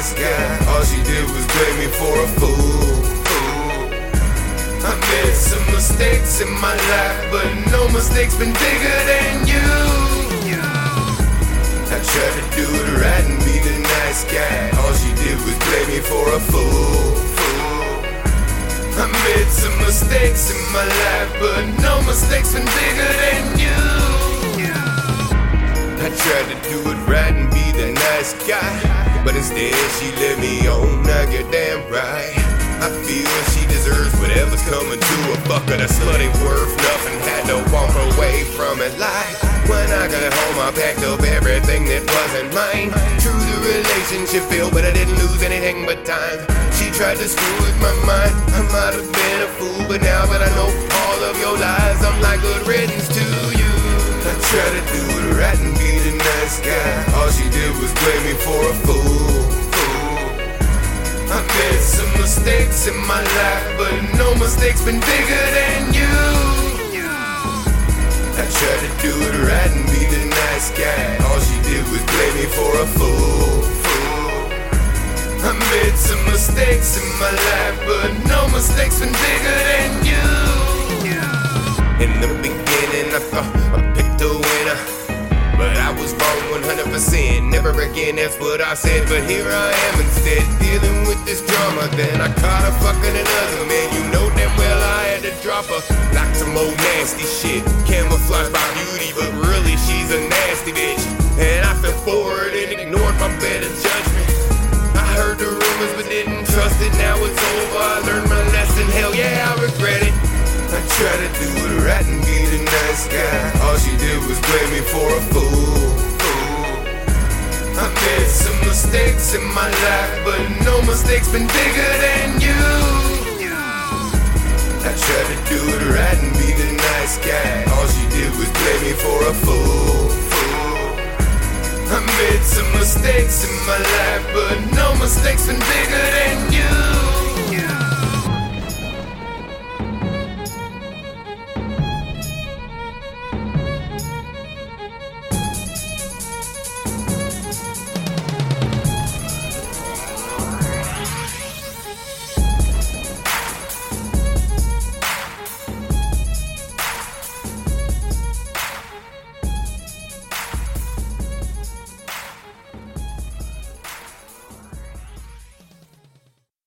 nice guy. All she did was play me for a fool. I made some mistakes in my life, but no mistakes been bigger than you. I tried to do it right and be the nice guy. All she did was blame me for a fool. I made some mistakes in my life, but no mistakes been bigger than you. I tried to do it right and be the nice guy, but instead she let me on. Now you're damn right. I feel she deserves whatever's coming to a fucker. That slut ain't worth nothing. Had to walk away from it like when I got home, I packed up everything that wasn't mine. True, the relationship failed, but I didn't lose anything but time. She tried to screw with my mind. I might have been a fool, but now that I know all of your lies, I'm like good riddance to you. I tried to do it right and be the nice guy. All she did mistakes in my life, but no mistakes been bigger than you. I tried to do it right and be the nice guy. All she did was blame me for a fool. fool. I made some mistakes in my life, but no mistakes been bigger than you. In the beginning, I thought I picked a winner. But I was wrong 100%. Never again, that's what I said. But here I am instead, dealing with this drama. Then I caught her fucking another man. You know damn well I had to drop her. Like some old nasty shit. Camouflage by beauty, but really she's a nasty bitch. And I fell forward and ignored my better judgment. I heard the rumors but didn't trust it. Now it's over. I learned my lesson. Hell yeah, I regret it. I tried to do it right and be the nice guy. All she did was play me for a fool. Some mistakes in my life, but no mistakes been bigger than you. I tried to do it right and be the nice guy. All she did was blame me for a fool. I made some mistakes in my life, but no mistakes been bigger than you.